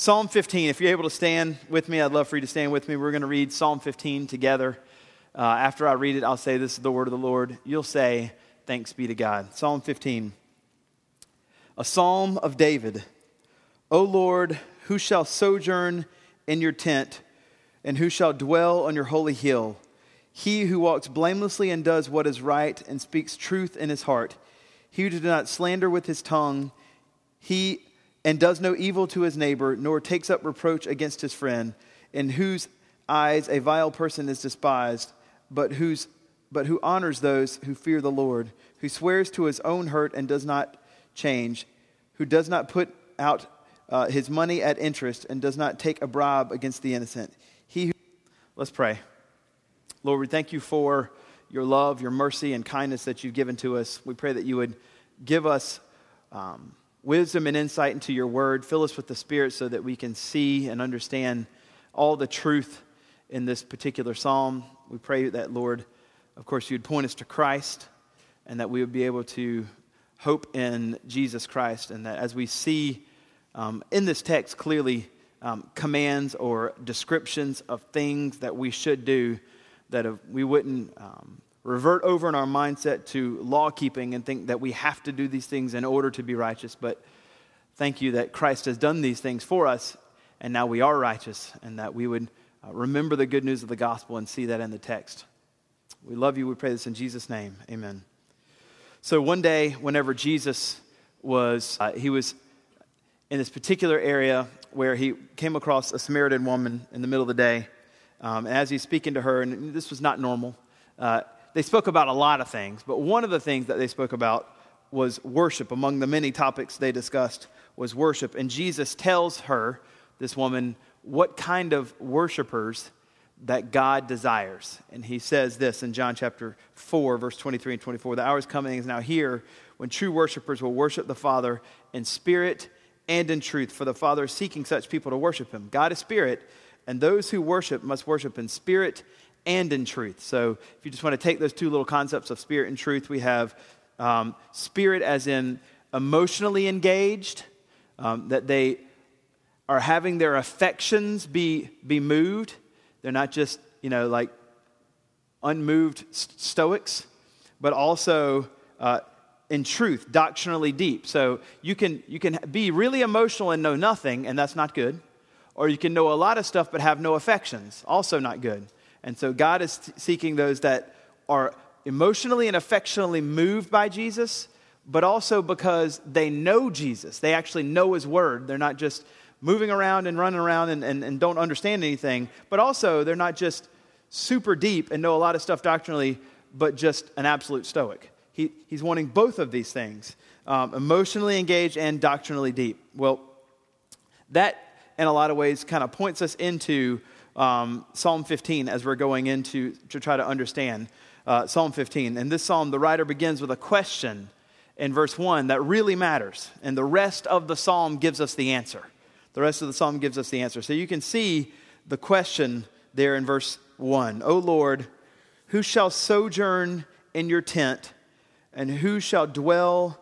Psalm 15, if you're able to stand with me, I'd love for you to stand with me. We're going to read Psalm 15 together. Uh, after I read it, I'll say, This is the word of the Lord. You'll say, Thanks be to God. Psalm 15, a psalm of David. O Lord, who shall sojourn in your tent, and who shall dwell on your holy hill? He who walks blamelessly and does what is right and speaks truth in his heart. He who does not slander with his tongue. He and does no evil to his neighbor, nor takes up reproach against his friend, in whose eyes a vile person is despised, but, whose, but who honors those who fear the Lord, who swears to his own hurt and does not change, who does not put out uh, his money at interest and does not take a bribe against the innocent. He who, let's pray. Lord, we thank you for your love, your mercy, and kindness that you've given to us. We pray that you would give us. Um, wisdom and insight into your word. Fill us with the Spirit so that we can see and understand all the truth in this particular psalm. We pray that, Lord, of course, you'd point us to Christ and that we would be able to hope in Jesus Christ. And that as we see um, in this text clearly um, commands or descriptions of things that we should do, that we wouldn't um, revert over in our mindset to law keeping and think that we have to do these things in order to be righteous. But thank you that Christ has done these things for us, and now we are righteous, and that we would uh, remember the good news of the gospel and see that in the text. We love you. We pray this in Jesus' name. Amen. So one day, whenever Jesus was, uh, he was in this particular area where he came across a Samaritan woman in the middle of the day. Um, and as he's speaking to her, and this was not normal, uh, they spoke about a lot of things, but one of the things that they spoke about was worship. Among the many topics they discussed was worship. And Jesus tells her, this woman, what kind of worshipers that God desires. And he says this in John chapter 4, verse 23 and 24 The hour is coming is now here when true worshipers will worship the Father in spirit and in truth, for the Father is seeking such people to worship him. God is spirit, and those who worship must worship in spirit and in truth. So if you just want to take those two little concepts of spirit and truth, we have um, spirit as in emotionally engaged, um, that they are having their affections be, be moved. They're not just, you know, like unmoved stoics, but also uh, in truth, doctrinally deep. So you can, you can be really emotional and know nothing, and that's not good. Or you can know a lot of stuff but have no affections, also not good. And so God is seeking those that are emotionally and affectionately moved by Jesus, but also because they know Jesus. They actually know His Word. They're not just moving around and running around and, and, and don't understand anything, but also they're not just super deep and know a lot of stuff doctrinally, but just an absolute stoic. He, he's wanting both of these things um, emotionally engaged and doctrinally deep. Well, that in a lot of ways kind of points us into um, Psalm 15 as we're going into to try to understand uh, Psalm 15. And this psalm, the writer begins with a question in verse 1 that really matters. And the rest of the psalm gives us the answer. The rest of the psalm gives us the answer. So you can see the question there in verse 1 O Lord, who shall sojourn in your tent, and who shall dwell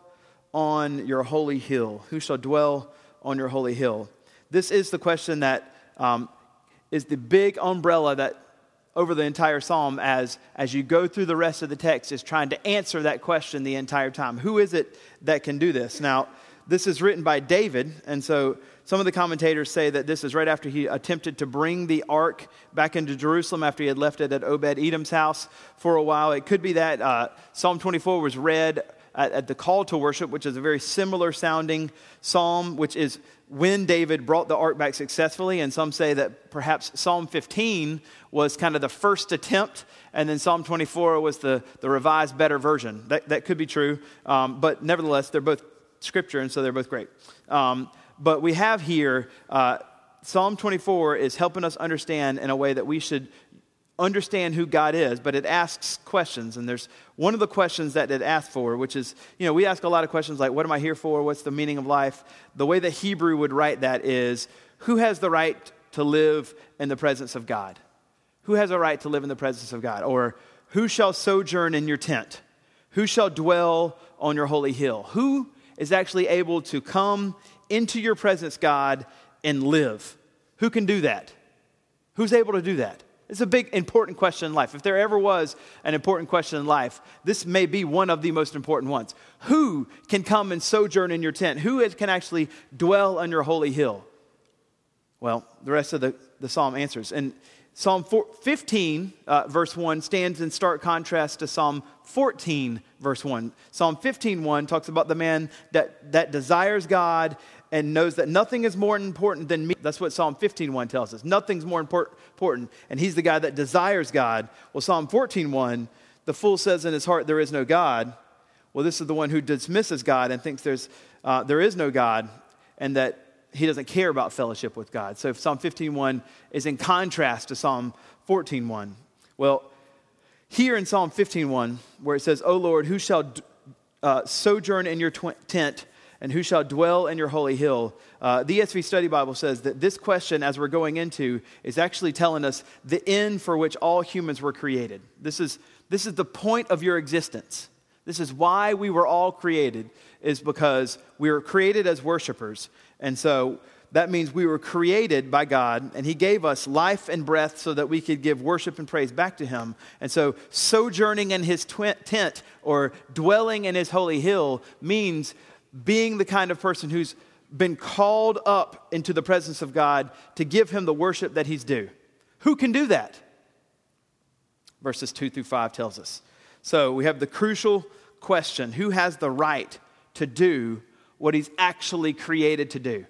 on your holy hill? Who shall dwell on your holy hill? This is the question that um, is the big umbrella that over the entire psalm as, as you go through the rest of the text is trying to answer that question the entire time. Who is it that can do this? Now, this is written by David, and so some of the commentators say that this is right after he attempted to bring the ark back into Jerusalem after he had left it at Obed Edom's house for a while. It could be that uh, Psalm 24 was read at, at the call to worship, which is a very similar sounding psalm, which is when David brought the ark back successfully. And some say that perhaps Psalm 15 was kind of the first attempt, and then Psalm 24 was the, the revised, better version. That, that could be true. Um, but nevertheless, they're both scripture, and so they're both great. Um, but we have here uh, Psalm 24 is helping us understand in a way that we should understand who God is, but it asks questions. And there's one of the questions that it asks for, which is, you know, we ask a lot of questions like, what am I here for? What's the meaning of life? The way that Hebrew would write that is, who has the right to live in the presence of God? Who has a right to live in the presence of God? Or who shall sojourn in your tent? Who shall dwell on your holy hill? Who is actually able to come into your presence, God, and live? Who can do that? Who's able to do that? It's a big, important question in life. If there ever was an important question in life, this may be one of the most important ones. Who can come and sojourn in your tent? Who can actually dwell on your holy hill? Well, the rest of the, the psalm answers. And Psalm 15, uh, verse 1, stands in stark contrast to Psalm 14, verse 1. Psalm 15, 1 talks about the man that, that desires God and knows that nothing is more important than me. That's what Psalm 15, 1 tells us. Nothing's more important. And he's the guy that desires God. Well, Psalm 14, 1, the fool says in his heart, There is no God. Well, this is the one who dismisses God and thinks there's, uh, there is no God and that he doesn't care about fellowship with God. So Psalm 15:1 is in contrast to Psalm 14:1. Well, here in Psalm 15:1, where it says, "O Lord, who shall uh, sojourn in your tw- tent, and who shall dwell in your holy hill?" Uh, the ESV Study Bible says that this question, as we're going into, is actually telling us the end for which all humans were created. This is this is the point of your existence. This is why we were all created, is because we were created as worshipers. And so that means we were created by God, and He gave us life and breath so that we could give worship and praise back to Him. And so, sojourning in His tent or dwelling in His holy hill means being the kind of person who's been called up into the presence of God to give Him the worship that He's due. Who can do that? Verses 2 through 5 tells us. So, we have the crucial question who has the right to do what he's actually created to do?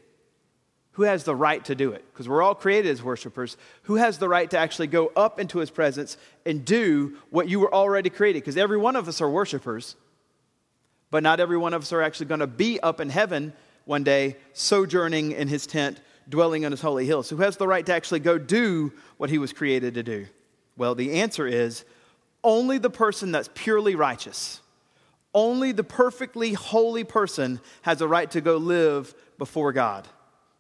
Who has the right to do it? Because we're all created as worshipers. Who has the right to actually go up into his presence and do what you were already created? Because every one of us are worshipers, but not every one of us are actually going to be up in heaven one day, sojourning in his tent, dwelling on his holy hill. So, who has the right to actually go do what he was created to do? Well, the answer is only the person that's purely righteous only the perfectly holy person has a right to go live before God.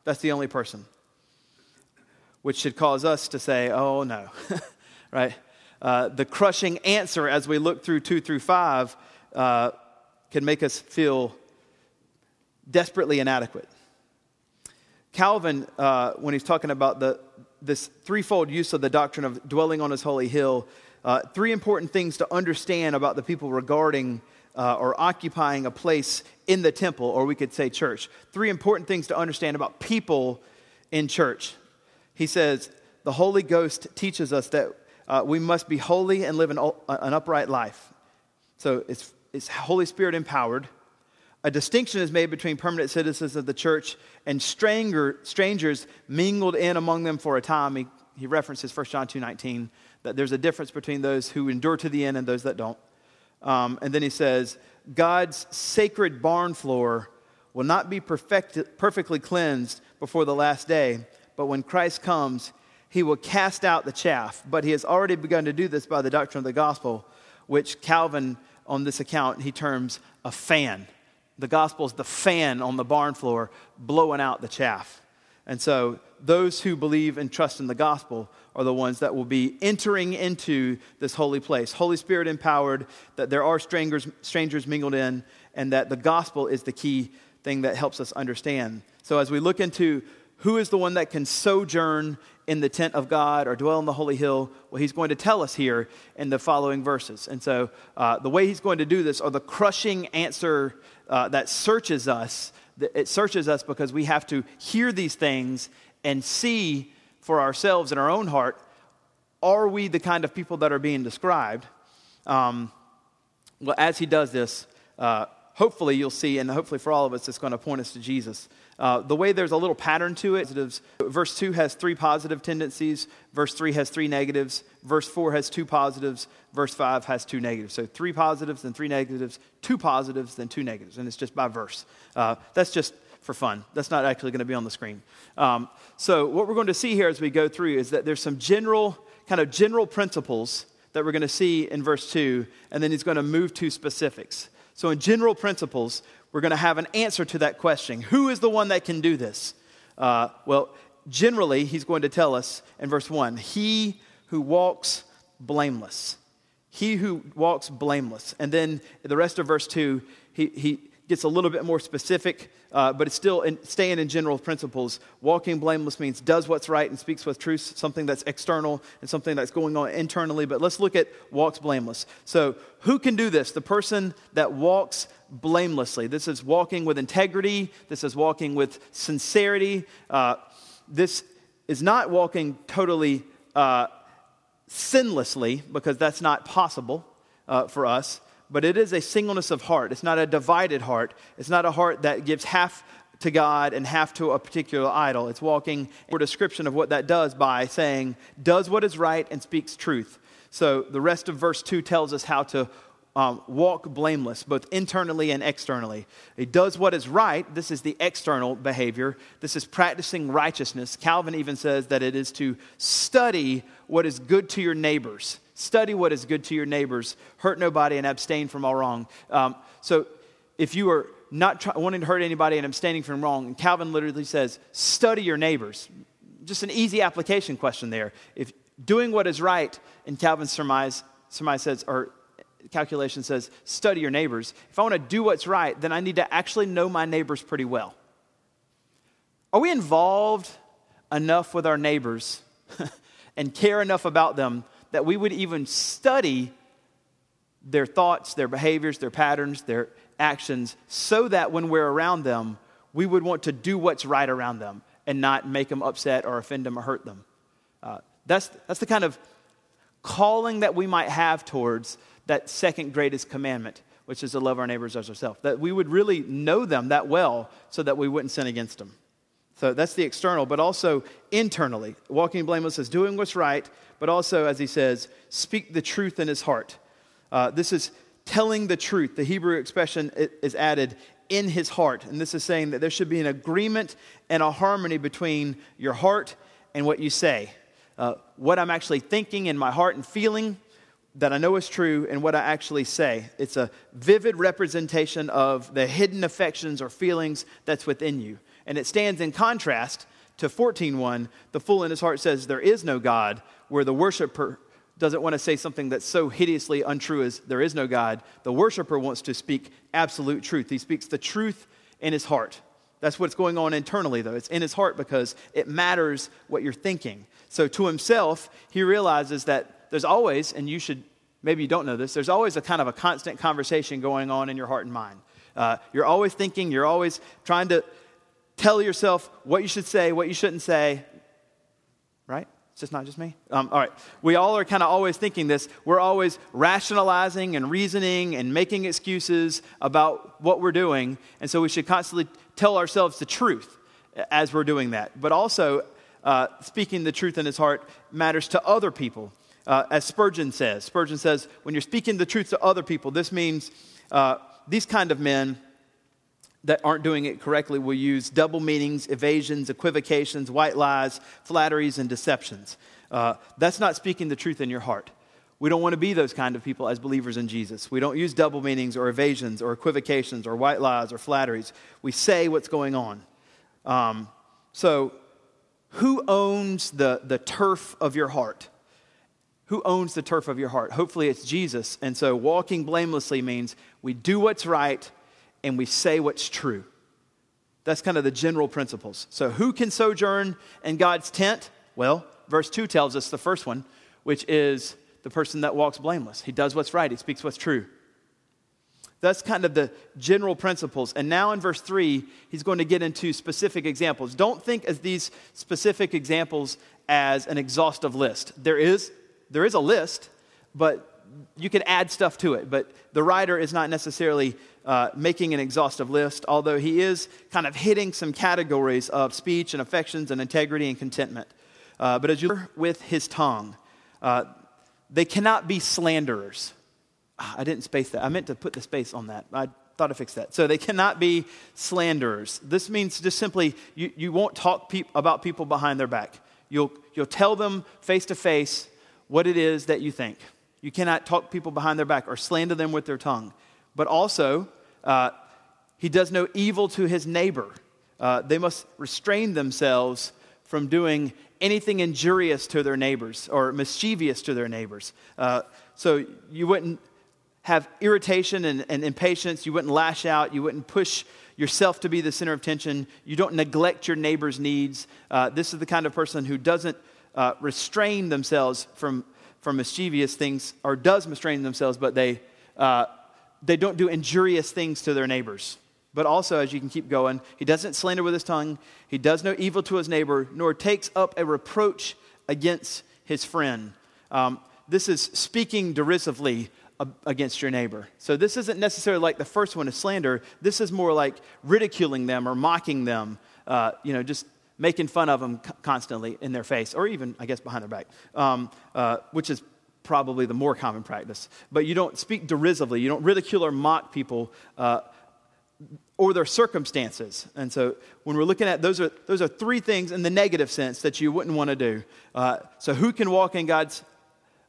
That's the only person. Which should cause us to say, oh no, right? Uh, the crushing answer as we look through 2 through 5 uh, can make us feel desperately inadequate. Calvin, uh, when he's talking about the, this threefold use of the doctrine of dwelling on his holy hill, uh, three important things to understand about the people regarding uh, or occupying a place in the temple, or we could say church. Three important things to understand about people in church. He says, The Holy Ghost teaches us that uh, we must be holy and live an, an upright life. So it's, it's Holy Spirit empowered. A distinction is made between permanent citizens of the church and stranger, strangers mingled in among them for a time. He, he references 1 John 2.19, that there's a difference between those who endure to the end and those that don't. Um, and then he says, God's sacred barn floor will not be perfect, perfectly cleansed before the last day, but when Christ comes, he will cast out the chaff. But he has already begun to do this by the doctrine of the gospel, which Calvin, on this account, he terms a fan. The gospel is the fan on the barn floor blowing out the chaff. And so those who believe and trust in the gospel are the ones that will be entering into this holy place. Holy Spirit empowered, that there are strangers, strangers mingled in, and that the gospel is the key thing that helps us understand. So as we look into who is the one that can sojourn in the tent of God or dwell in the holy hill? Well, he's going to tell us here in the following verses. And so uh, the way he's going to do this, or the crushing answer uh, that searches us, it searches us because we have to hear these things and see for ourselves in our own heart are we the kind of people that are being described? Um, well, as he does this, uh, hopefully you'll see, and hopefully for all of us, it's going to point us to Jesus. Uh, the way there's a little pattern to it, verse 2 has three positive tendencies, verse 3 has three negatives, verse 4 has two positives, verse 5 has two negatives. So three positives, then three negatives, two positives, then two negatives. And it's just by verse. Uh, that's just for fun. That's not actually going to be on the screen. Um, so, what we're going to see here as we go through is that there's some general, kind of general principles that we're going to see in verse 2, and then he's going to move to specifics. So, in general principles, we're going to have an answer to that question Who is the one that can do this? Uh, well, generally, he's going to tell us in verse 1 He who walks blameless. He who walks blameless. And then the rest of verse 2, he, he gets a little bit more specific, uh, but it's still in, staying in general principles. Walking blameless means does what's right and speaks with truth, something that's external and something that's going on internally. But let's look at walks blameless. So, who can do this? The person that walks blamelessly. This is walking with integrity, this is walking with sincerity. Uh, this is not walking totally uh, sinlessly, because that's not possible uh, for us but it is a singleness of heart. It's not a divided heart. It's not a heart that gives half to God and half to a particular idol. It's walking for description of what that does by saying, does what is right and speaks truth. So the rest of verse 2 tells us how to um, walk blameless, both internally and externally. He does what is right. This is the external behavior. This is practicing righteousness. Calvin even says that it is to study what is good to your neighbors. Study what is good to your neighbors, hurt nobody, and abstain from all wrong. Um, so if you are not try- wanting to hurt anybody and abstaining from wrong, Calvin literally says, study your neighbors. Just an easy application question there. If doing what is right, and Calvin's surmise, surmise says, or calculation says, study your neighbors. If I want to do what's right, then I need to actually know my neighbors pretty well. Are we involved enough with our neighbors and care enough about them that we would even study their thoughts, their behaviors, their patterns, their actions, so that when we're around them, we would want to do what's right around them and not make them upset or offend them or hurt them. Uh, that's, that's the kind of calling that we might have towards that second greatest commandment, which is to love our neighbors as ourselves. That we would really know them that well so that we wouldn't sin against them. So that's the external, but also internally. Walking blameless is doing what's right, but also, as he says, speak the truth in his heart. Uh, this is telling the truth. The Hebrew expression is added in his heart. And this is saying that there should be an agreement and a harmony between your heart and what you say. Uh, what I'm actually thinking in my heart and feeling that I know is true and what I actually say. It's a vivid representation of the hidden affections or feelings that's within you. And it stands in contrast to 14.1. The fool in his heart says, There is no God, where the worshiper doesn't want to say something that's so hideously untrue as there is no God. The worshiper wants to speak absolute truth. He speaks the truth in his heart. That's what's going on internally, though. It's in his heart because it matters what you're thinking. So to himself, he realizes that there's always, and you should, maybe you don't know this, there's always a kind of a constant conversation going on in your heart and mind. Uh, you're always thinking, you're always trying to tell yourself what you should say, what you shouldn't say, right? It's just not just me. Um, all right. We all are kind of always thinking this. We're always rationalizing and reasoning and making excuses about what we're doing. And so we should constantly tell ourselves the truth as we're doing that. But also, uh, speaking the truth in his heart matters to other people. Uh, as Spurgeon says, Spurgeon says, when you're speaking the truth to other people, this means uh, these kind of men that aren't doing it correctly will use double meanings, evasions, equivocations, white lies, flatteries, and deceptions. Uh, that's not speaking the truth in your heart. We don't want to be those kind of people as believers in Jesus. We don't use double meanings or evasions or equivocations or white lies or flatteries. We say what's going on. Um, so, who owns the, the turf of your heart? Who owns the turf of your heart? Hopefully, it's Jesus. And so, walking blamelessly means we do what's right and we say what's true. That's kind of the general principles. So, who can sojourn in God's tent? Well, verse 2 tells us the first one, which is the person that walks blameless. He does what's right, he speaks what's true. That's kind of the general principles. And now in verse 3, he's going to get into specific examples. Don't think of these specific examples as an exhaustive list. There is, there is a list, but you can add stuff to it. But the writer is not necessarily uh, making an exhaustive list, although he is kind of hitting some categories of speech and affections and integrity and contentment. Uh, but as you with his tongue, uh, they cannot be slanderers. Ah, I didn't space that. I meant to put the space on that. I thought I fixed that. So they cannot be slanderers. This means just simply you, you won't talk about people behind their back. You'll, you'll tell them face to face what it is that you think. You cannot talk people behind their back or slander them with their tongue. But also, uh, he does no evil to his neighbor. Uh, they must restrain themselves from doing anything injurious to their neighbors or mischievous to their neighbors. Uh, so you wouldn't have irritation and, and impatience. You wouldn't lash out. You wouldn't push yourself to be the center of tension. You don't neglect your neighbor's needs. Uh, this is the kind of person who doesn't uh, restrain themselves from, from mischievous things, or does restrain themselves, but they, uh, they don't do injurious things to their neighbors. But also, as you can keep going, he doesn't slander with his tongue. He does no evil to his neighbor, nor takes up a reproach against his friend. Um, this is speaking derisively against your neighbor. So this isn't necessarily like the first one, a slander. This is more like ridiculing them or mocking them, uh, you know, just making fun of them constantly in their face, or even, I guess, behind their back, um, uh, which is probably the more common practice. But you don't speak derisively. You don't ridicule or mock people uh, or their circumstances. And so when we're looking at those are those are three things in the negative sense that you wouldn't want to do. Uh, so who can walk in God's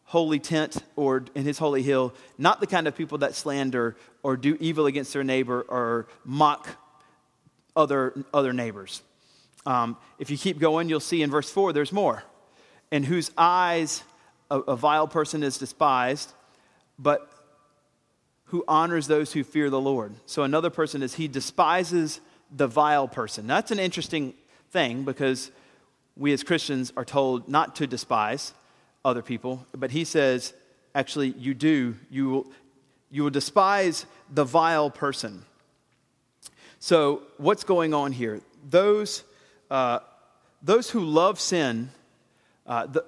holy tent or in his holy hill, not the kind of people that slander or do evil against their neighbor or mock other, other neighbors. Um, if you keep going, you'll see in verse 4 there's more. In whose eyes a, a vile person is despised, but who honors those who fear the Lord. So another person is he despises the vile person. That's an interesting thing because we as Christians are told not to despise other people, but he says, actually, you do. You will, you will despise the vile person. So, what's going on here? Those, uh, those who love sin, uh, the,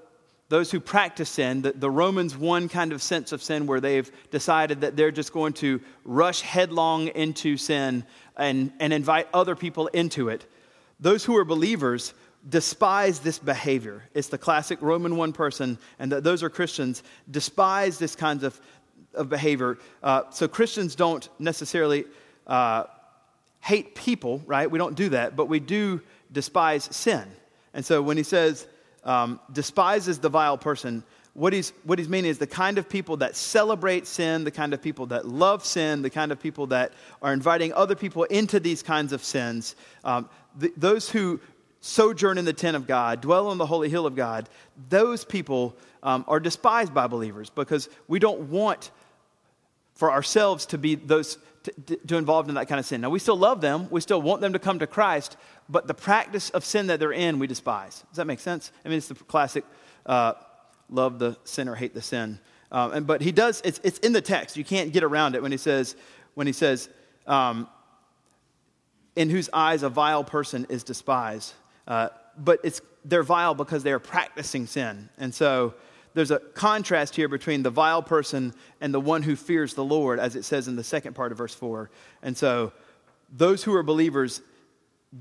those who practice sin, the, the, Romans one kind of sense of sin where they've decided that they're just going to rush headlong into sin and, and invite other people into it. Those who are believers despise this behavior. It's the classic Roman one person, and th- those are Christians, despise this kind of, of behavior. Uh, so Christians don't necessarily uh, hate people, right? We don't do that, but we do despise sin. And so when he says um, despises the vile person, what he's, what he's meaning is the kind of people that celebrate sin, the kind of people that love sin, the kind of people that are inviting other people into these kinds of sins. Um, the, those who sojourn in the tent of God, dwell on the holy hill of God, those people um, are despised by believers because we don't want for ourselves to be those to, to involved in that kind of sin. Now we still love them, we still want them to come to Christ, but the practice of sin that they're in, we despise. Does that make sense? I mean, it's the classic uh, love the sinner, hate the sin. Um, and, but he does, it's, it's in the text. You can't get around it when he says, when he says, um, in whose eyes a vile person is despised. Uh, but it's, they're vile because they are practicing sin. And so there's a contrast here between the vile person and the one who fears the Lord, as it says in the second part of verse 4. And so those who are believers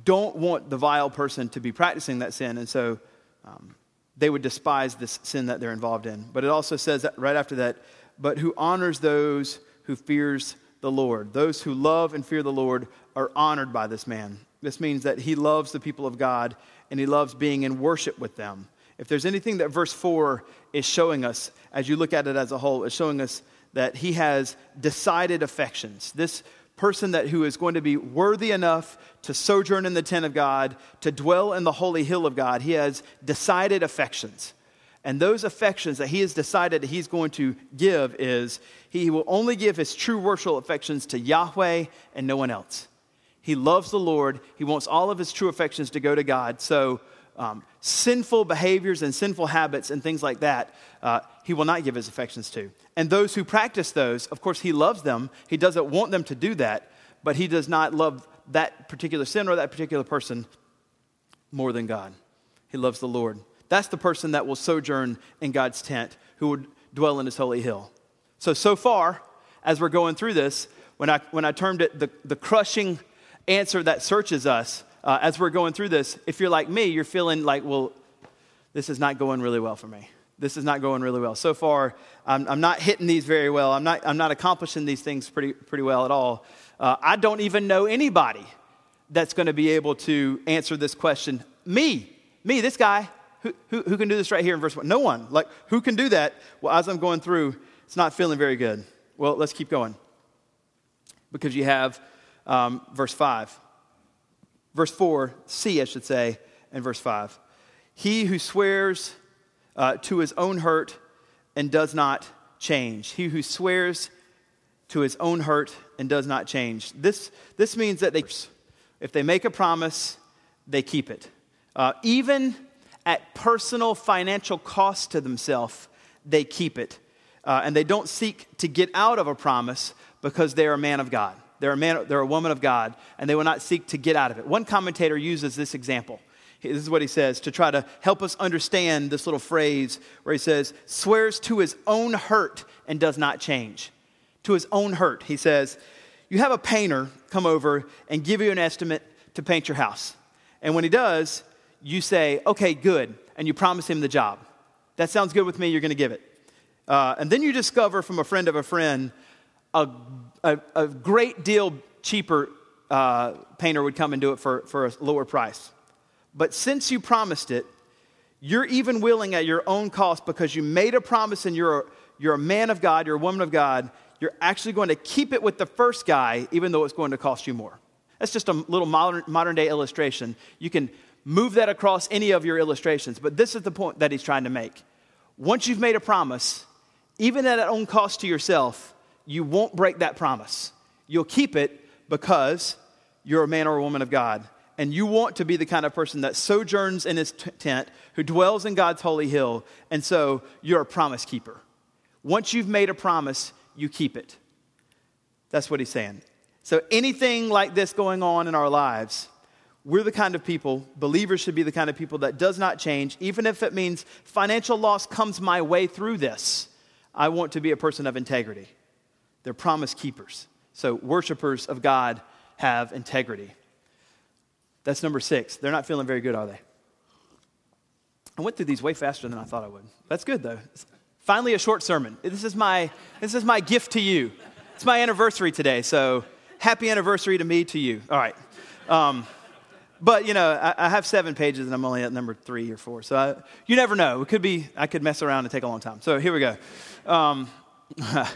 don't want the vile person to be practicing that sin. And so um, they would despise this sin that they're involved in. But it also says right after that, but who honors those who fears the Lord. Those who love and fear the Lord are honored by this man. This means that he loves the people of God and he loves being in worship with them. If there's anything that verse 4 is showing us, as you look at it as a whole, is showing us that he has decided affections. This person that who is going to be worthy enough to sojourn in the tent of God, to dwell in the holy hill of God, he has decided affections. And those affections that he has decided that he's going to give is he will only give his true worshipful affections to Yahweh and no one else. He loves the Lord. He wants all of his true affections to go to God. So, um, sinful behaviors and sinful habits and things like that, uh, he will not give his affections to. And those who practice those, of course, he loves them. He doesn't want them to do that, but he does not love that particular sin or that particular person more than God. He loves the Lord. That's the person that will sojourn in God's tent, who would dwell in his holy hill. So, so far, as we're going through this, when I, when I termed it the, the crushing answer that searches us uh, as we're going through this. If you're like me, you're feeling like, well, this is not going really well for me. This is not going really well. So far, I'm, I'm not hitting these very well. I'm not, I'm not accomplishing these things pretty, pretty well at all. Uh, I don't even know anybody that's going to be able to answer this question. Me, me, this guy, who, who, who, can do this right here in verse 1? No one. Like, who can do that? Well, as I'm going through, it's not feeling very good. Well, let's keep going. Because you have um, verse 5. Verse 4, C, I should say, and verse 5. He who swears uh, to his own hurt and does not change. He who swears to his own hurt and does not change. This, this means that they, if they make a promise, they keep it. Uh, even at personal financial cost to themselves, they keep it. Uh, and they don't seek to get out of a promise because they're a man of God. They're a, man, they're a woman of God, and they will not seek to get out of it. One commentator uses this example. This is what he says to try to help us understand this little phrase where he says, swears to his own hurt and does not change. To his own hurt. He says, You have a painter come over and give you an estimate to paint your house. And when he does, you say, Okay, good. And you promise him the job. That sounds good with me, you're going to give it. Uh, and then you discover from a friend of a friend a, a, a great deal cheaper uh, painter would come and do it for, for a lower price. But since you promised it, you're even willing at your own cost because you made a promise and you're a, you're a man of God, you're a woman of God, you're actually going to keep it with the first guy, even though it's going to cost you more. That's just a little modern, modern day illustration. You can move that across any of your illustrations, but this is the point that he's trying to make. Once you've made a promise, even at own cost to yourself, you won't break that promise. You'll keep it because you're a man or a woman of God. And you want to be the kind of person that sojourns in his t- tent, who dwells in God's holy hill. And so you're a promise keeper. Once you've made a promise, you keep it. That's what he's saying. So anything like this going on in our lives, we're the kind of people, believers should be the kind of people that does not change, even if it means financial loss comes my way through this. I want to be a person of integrity. They're promise keepers. So, worshipers of God have integrity. That's number six. They're not feeling very good, are they? I went through these way faster than I thought I would. That's good, though. Finally, a short sermon. This is my, this is my gift to you. It's my anniversary today, so happy anniversary to me, to you. All right. Um, but, you know, I, I, have seven pages and I'm only at number three or four. So I, you never know. It could be, I could mess around and take a long time. So here we go. Um,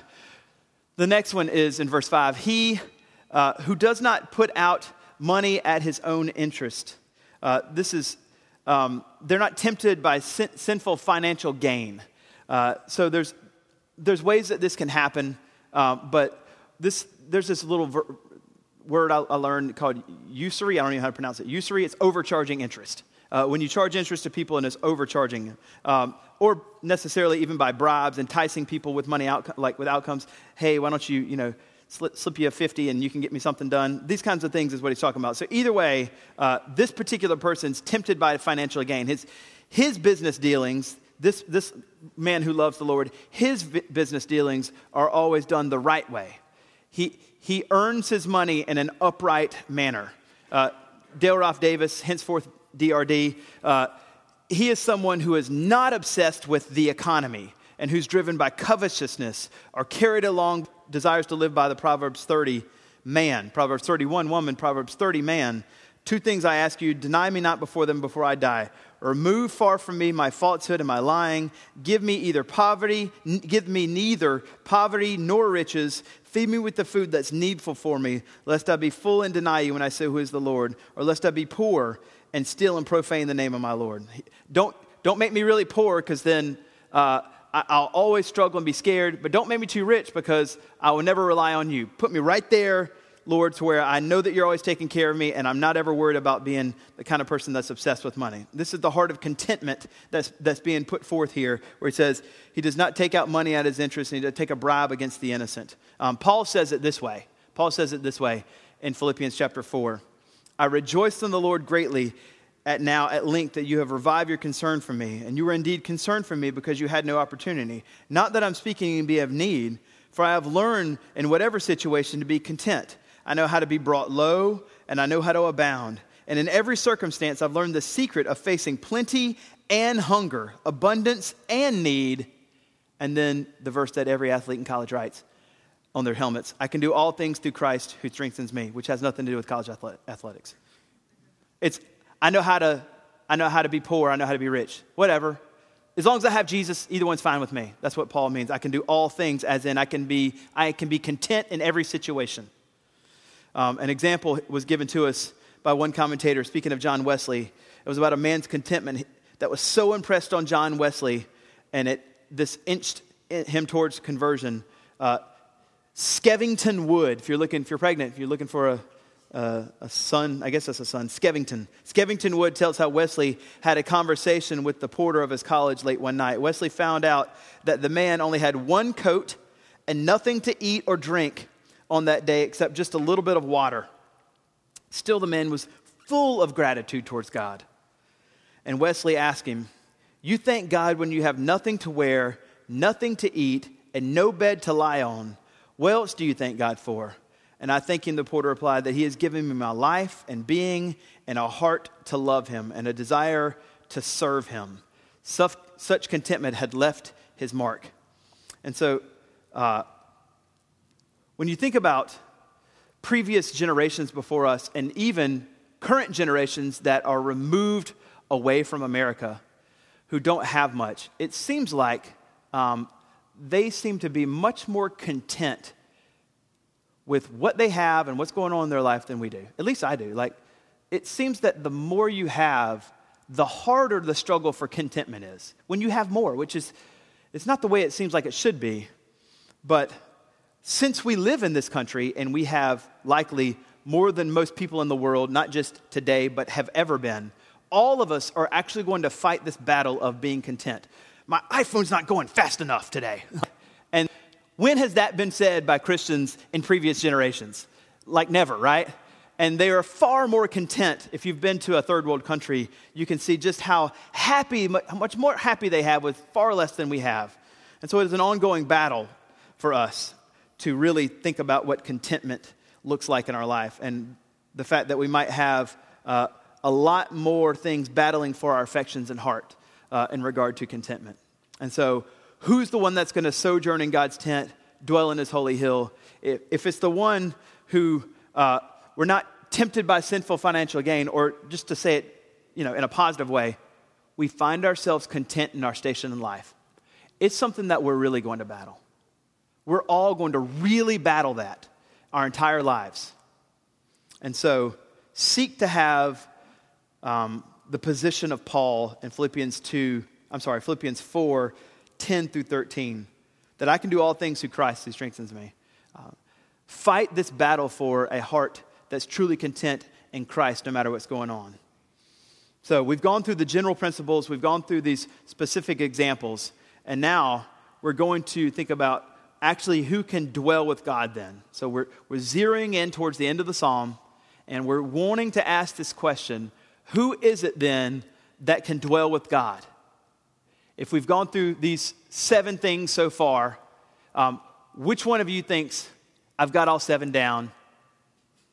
the next one is in verse five. He uh, who does not put out money at his own interest. Uh, this is, um, they're not tempted by sin- sinful financial gain. Uh, so there's, there's ways that this can happen, uh, but this, there's this little ver- word I, I, learned called usury. I don't even know how to pronounce it. Usury, it's overcharging interest. Uh, when you charge interest to people and it's overcharging, um, or necessarily even by bribes, enticing people with money out, like with outcomes. Hey, why don't you, you know, slip, slip, you a 50 and you can get me something done. These kinds of things is what he's talking about. So, either way, uh, this particular person's tempted by financial gain. His, his business dealings, this, this man who loves the Lord, his business dealings are always done the right way. He, he earns his money in an upright manner. Uh, Dale Ralph Davis, henceforth DRD, uh, he is someone who is not obsessed with the economy and who's driven by covetousness or carried along desires to live by the Proverbs 30 man, Proverbs 31 woman, Proverbs 30 man. Two things I ask you deny me not before them before I die. Remove far from me my falsehood and my lying. Give me either poverty, n- give me neither poverty nor riches. Feed me with the food that's needful for me, lest I be full and deny you when I say, Who is the Lord? Or lest I be poor and steal and profane the name of my Lord. Don't, don't make me really poor because then uh, I'll always struggle and be scared, but don't make me too rich because I will never rely on you. Put me right there, Lord, to where I know that you're always taking care of me and I'm not ever worried about being the kind of person that's obsessed with money. This is the heart of contentment that's, that's being put forth here, where he says he does not take out money at his interest and he does take a bribe against the innocent. Um, Paul says it this way. Paul says it this way in Philippians chapter 4. I rejoiced in the Lord greatly at now at length that you have revived your concern for me, and you were indeed concerned for me because you had no opportunity. Not that I'm speaking in be of need, for I have learned in whatever situation to be content. I know how to be brought low, and I know how to abound. And in every circumstance, I've learned the secret of facing plenty and hunger, abundance and need. And then the verse that every athlete in college writes on their helmets I can do all things through Christ who strengthens me, which has nothing to do with college athletics. It's I know how to, I know how to be poor, I know how to be rich. Whatever. As long as I have Jesus, either one's fine with me. That's what Paul means. I can do all things, as in I can be, I can be content in every situation. Um, an example was given to us by one commentator, speaking of John Wesley. It was about a man's contentment that was so impressed on John Wesley, and it this inched him towards conversion. Uh, Skevington Wood, if you're looking, if you're pregnant, if you're looking for a, a, a son, I guess that's a son, Skevington. Skevington Wood tells how Wesley had a conversation with the porter of his college late one night. Wesley found out that the man only had one coat and nothing to eat or drink on that day except just a little bit of water. Still, the man was full of gratitude towards God. And Wesley asked him, You thank God when you have nothing to wear, nothing to eat, and no bed to lie on. What else do you thank God for? And I thank him, the porter replied, that he has given me my life and being and a heart to love him and a desire to serve him. Such, contentment had left his mark. And so, uh, when you think about previous generations before us and even current generations that are removed away from America who don't have much, it seems like um, they seem to be much more content with what they have and what's going on in their life than we do. At least I do. Like, it seems that the more you have, the harder the struggle for contentment is. When you have more, which is, it's not the way it seems like it should be, but since we live in this country and we have likely more than most people in the world, not just today, but have ever been, all of us are actually going to fight this battle of being content. My iPhone's not going fast enough today. and when has that been said by Christians in previous generations? Like never, right? And they are far more content. If you've been to a third world country, you can see just how happy, how much more happy they have with far less than we have. And so it is an ongoing battle for us to really think about what contentment looks like in our life and the fact that we might have uh, a lot more things battling for our affections and heart uh, in regard to contentment. And so, who's the one that's going to sojourn in God's tent, dwell in his holy hill? If, if it's the one who uh, we're not tempted by sinful financial gain, or just to say it you know, in a positive way, we find ourselves content in our station in life. It's something that we're really going to battle. We're all going to really battle that our entire lives. And so, seek to have um, the position of Paul in Philippians 2, I'm sorry, Philippians 4, 10 through 13, that I can do all things through Christ who strengthens me. Uh, fight this battle for a heart that's truly content in Christ no matter what's going on. So, we've gone through the general principles, we've gone through these specific examples, and now we're going to think about actually who can dwell with God then. So we're, we're zeroing in towards the end of the psalm and we're wanting to ask this question who is it then that can dwell with God? If we've gone through these seven things so far, um, which one of you thinks, I've got all seven down?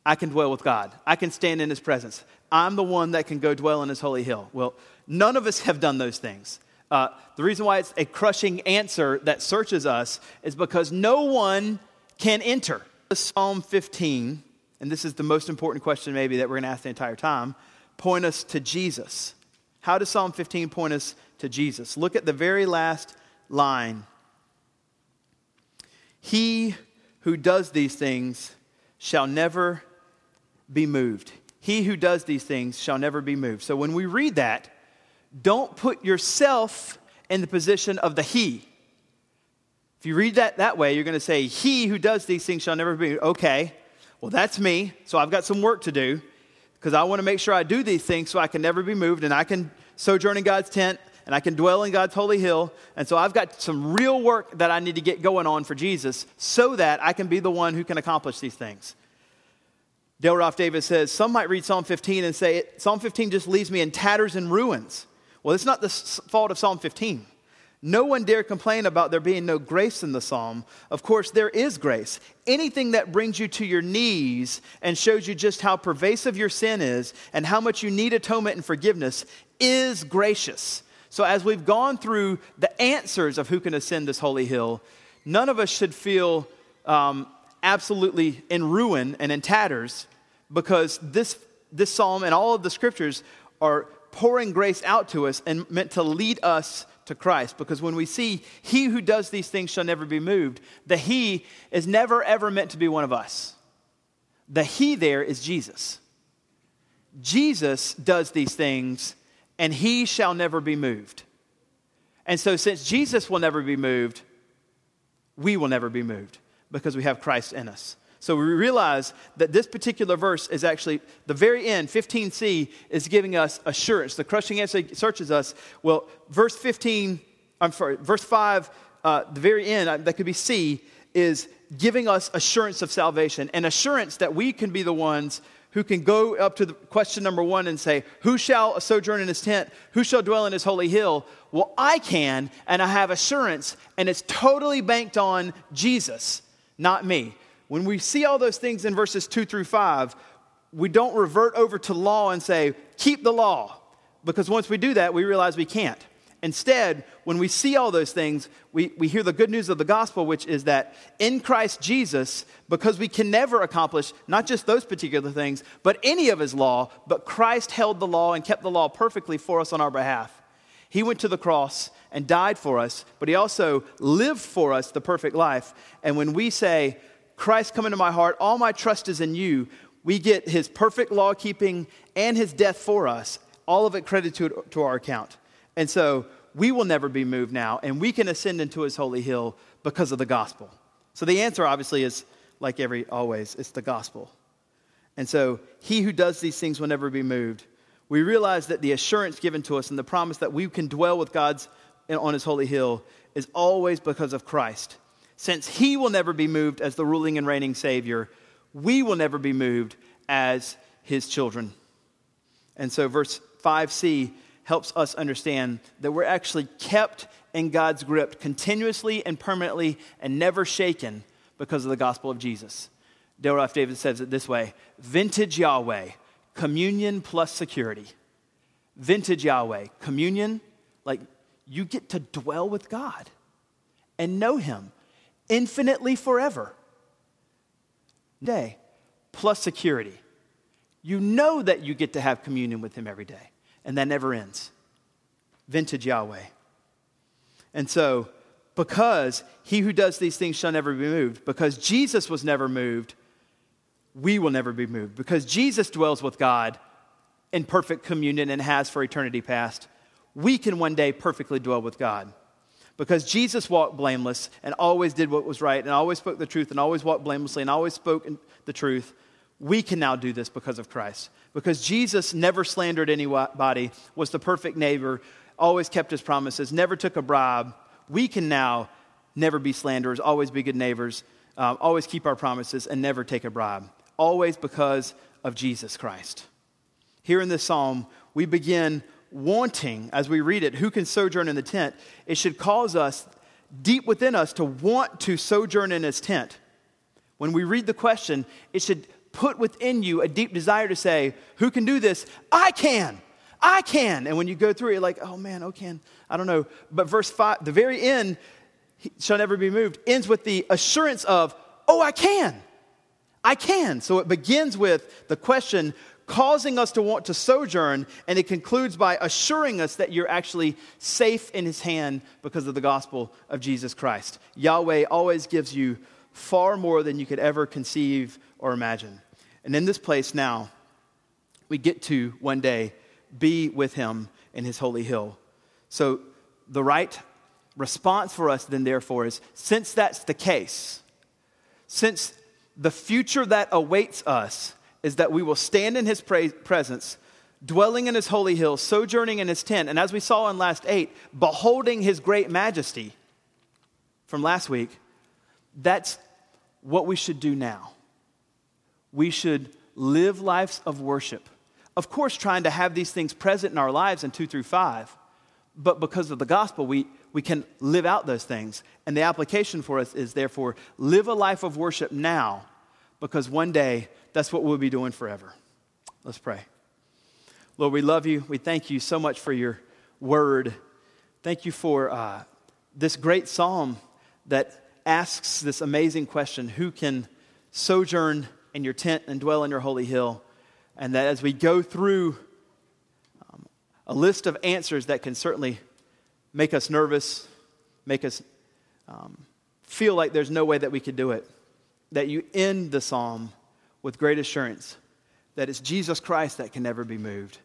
I can dwell with God. I can stand in His presence. I'm the one that can go dwell in His holy hill. Well, none of us have done those things. Uh, the reason why it's a crushing answer that searches us is because no one can enter. Psalm 15, and this is the most important question maybe that we're going to ask the entire time, point us to Jesus. How does Psalm 15 point us to Jesus? Look at the very last line. He who does these things shall never be moved. He who does these things shall never be moved. So when we read that, don't put yourself in the position of the he. If you read that that way, you're going to say, He who does these things shall never be. Okay, well, that's me. So I've got some work to do because I want to make sure I do these things so I can never be moved and I can sojourn in God's tent and I can dwell in God's holy hill. And so I've got some real work that I need to get going on for Jesus so that I can be the one who can accomplish these things. Dale Ralph Davis says, Some might read Psalm 15 and say, Psalm 15 just leaves me in tatters and ruins. Well, it's not the fault of Psalm 15. No one dare complain about there being no grace in the psalm. Of course, there is grace. Anything that brings you to your knees and shows you just how pervasive your sin is and how much you need atonement and forgiveness is gracious. So, as we've gone through the answers of who can ascend this holy hill, none of us should feel um, absolutely in ruin and in tatters because this, this psalm and all of the scriptures are pouring grace out to us and meant to lead us to Christ. Because when we see he who does these things shall never be moved, the he is never ever meant to be one of us. The he there is Jesus. Jesus does these things and he shall never be moved. And so, since Jesus will never be moved, we will never be moved because we have Christ in us. So we realize that this particular verse is actually the very end, 15c, is giving us assurance. The crushing answer searches us. Well, verse 15, I'm sorry, verse 5, uh, the very end, uh, that could be C, is giving us assurance of salvation and assurance that we can be the ones who can go up to the question number one and say, Who shall sojourn in his tent? Who shall dwell in his holy hill? Well, I can, and I have assurance, and it's totally banked on Jesus, not me. When we see all those things in verses two through five, we don't revert over to law and say, Keep the law, because once we do that, we realize we can't. Instead, when we see all those things, we, we hear the good news of the gospel, which is that in Christ Jesus, because we can never accomplish not just those particular things, but any of his law, but Christ held the law and kept the law perfectly for us on our behalf. He went to the cross and died for us, but he also lived for us the perfect life. And when we say, Christ, come into my heart, all my trust is in you, we get his perfect law keeping and his death for us, all of it credited to, to our account. And so we will never be moved now, and we can ascend into his holy hill because of the gospel. So the answer obviously is like every always, it's the gospel. And so he who does these things will never be moved. We realize that the assurance given to us and the promise that we can dwell with God's on his holy hill is always because of Christ. Since he will never be moved as the ruling and reigning Savior, we will never be moved as his children. And so, verse 5c helps us understand that we're actually kept in God's grip continuously and permanently and never shaken because of the gospel of Jesus. Dale Ralph Davis says it this way Vintage Yahweh, communion plus security. Vintage Yahweh, communion, like you get to dwell with God and know Him infinitely forever. Day, plus security. You know that you get to have communion with Him every day and that never ends. Vintage Yahweh. And so, because he who does these things shall never be moved, because Jesus was never moved, we will never be moved. Because Jesus dwells with God in perfect communion and has for eternity past, we can one day perfectly dwell with God. Because Jesus walked blameless and always did what was right and always spoke the truth and always walked blamelessly and always spoke the truth, we can now do this because of Christ. Because Jesus never slandered anybody, was the perfect neighbor, always kept his promises, never took a bribe. We can now never be slanderers, always be good neighbors, um, always keep our promises, and never take a bribe. Always because of Jesus Christ. Here in this psalm, we begin wanting, as we read it, who can sojourn in the tent? It should cause us, deep within us, to want to sojourn in his tent. When we read the question, it should put within you a deep desire to say, Who can do this? I can. I can. And when you go through it, you're like, Oh man, oh can. I don't know. But verse five, the very end, shall never be moved, ends with the assurance of, Oh, I can. I can. So it begins with the question causing us to want to sojourn, and it concludes by assuring us that you're actually safe in His hand because of the gospel of Jesus Christ. Yahweh always gives you far more than you could ever conceive or imagine. And in this place now, we get to one day be with him in his holy hill. So the right response for us then, therefore, is since that's the case, since the future that awaits us is that we will stand in his presence, dwelling in his holy hill, sojourning in his tent, and as we saw in last eight, beholding his great majesty from last week, that's what we should do now we should live lives of worship. Of course, trying to have these things present in our lives in 2 through 5, but because of the gospel, we, we can live out those things. And the application for us is therefore live a life of worship now, because one day that's what we'll be doing forever. Let's pray. Lord, we love you. We thank you so much for your word. Thank you for uh, this great psalm that asks this amazing question who can sojourn in your tent and dwell in your holy hill. And that as we go through um, a list of answers that can certainly make us nervous, make us um, feel like there's no way that we could do it, that you end the psalm with great assurance that it's Jesus Christ that can never be moved.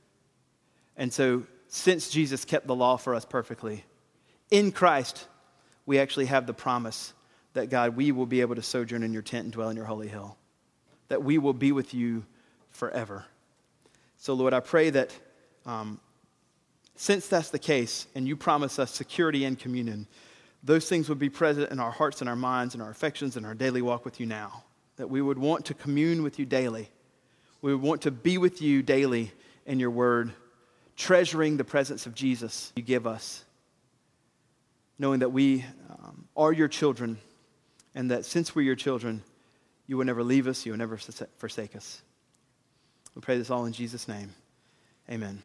And so, since Jesus kept the law for us perfectly, in Christ, we actually have the promise that, God, we will be able to sojourn in your tent and dwell in your holy hill, that we will be with you forever. So, Lord, I pray that um, since that's the case, and you promise us security and communion, those things would be present in our hearts and our minds and our affections and our daily walk with you now. That we would want to commune with you daily. We would want to be with you daily in your word, treasuring the presence of Jesus you give us, knowing that we um, are your children and that since we're your children, you will never leave us, you will never forsake us. We pray this all in Jesus' name. Amen.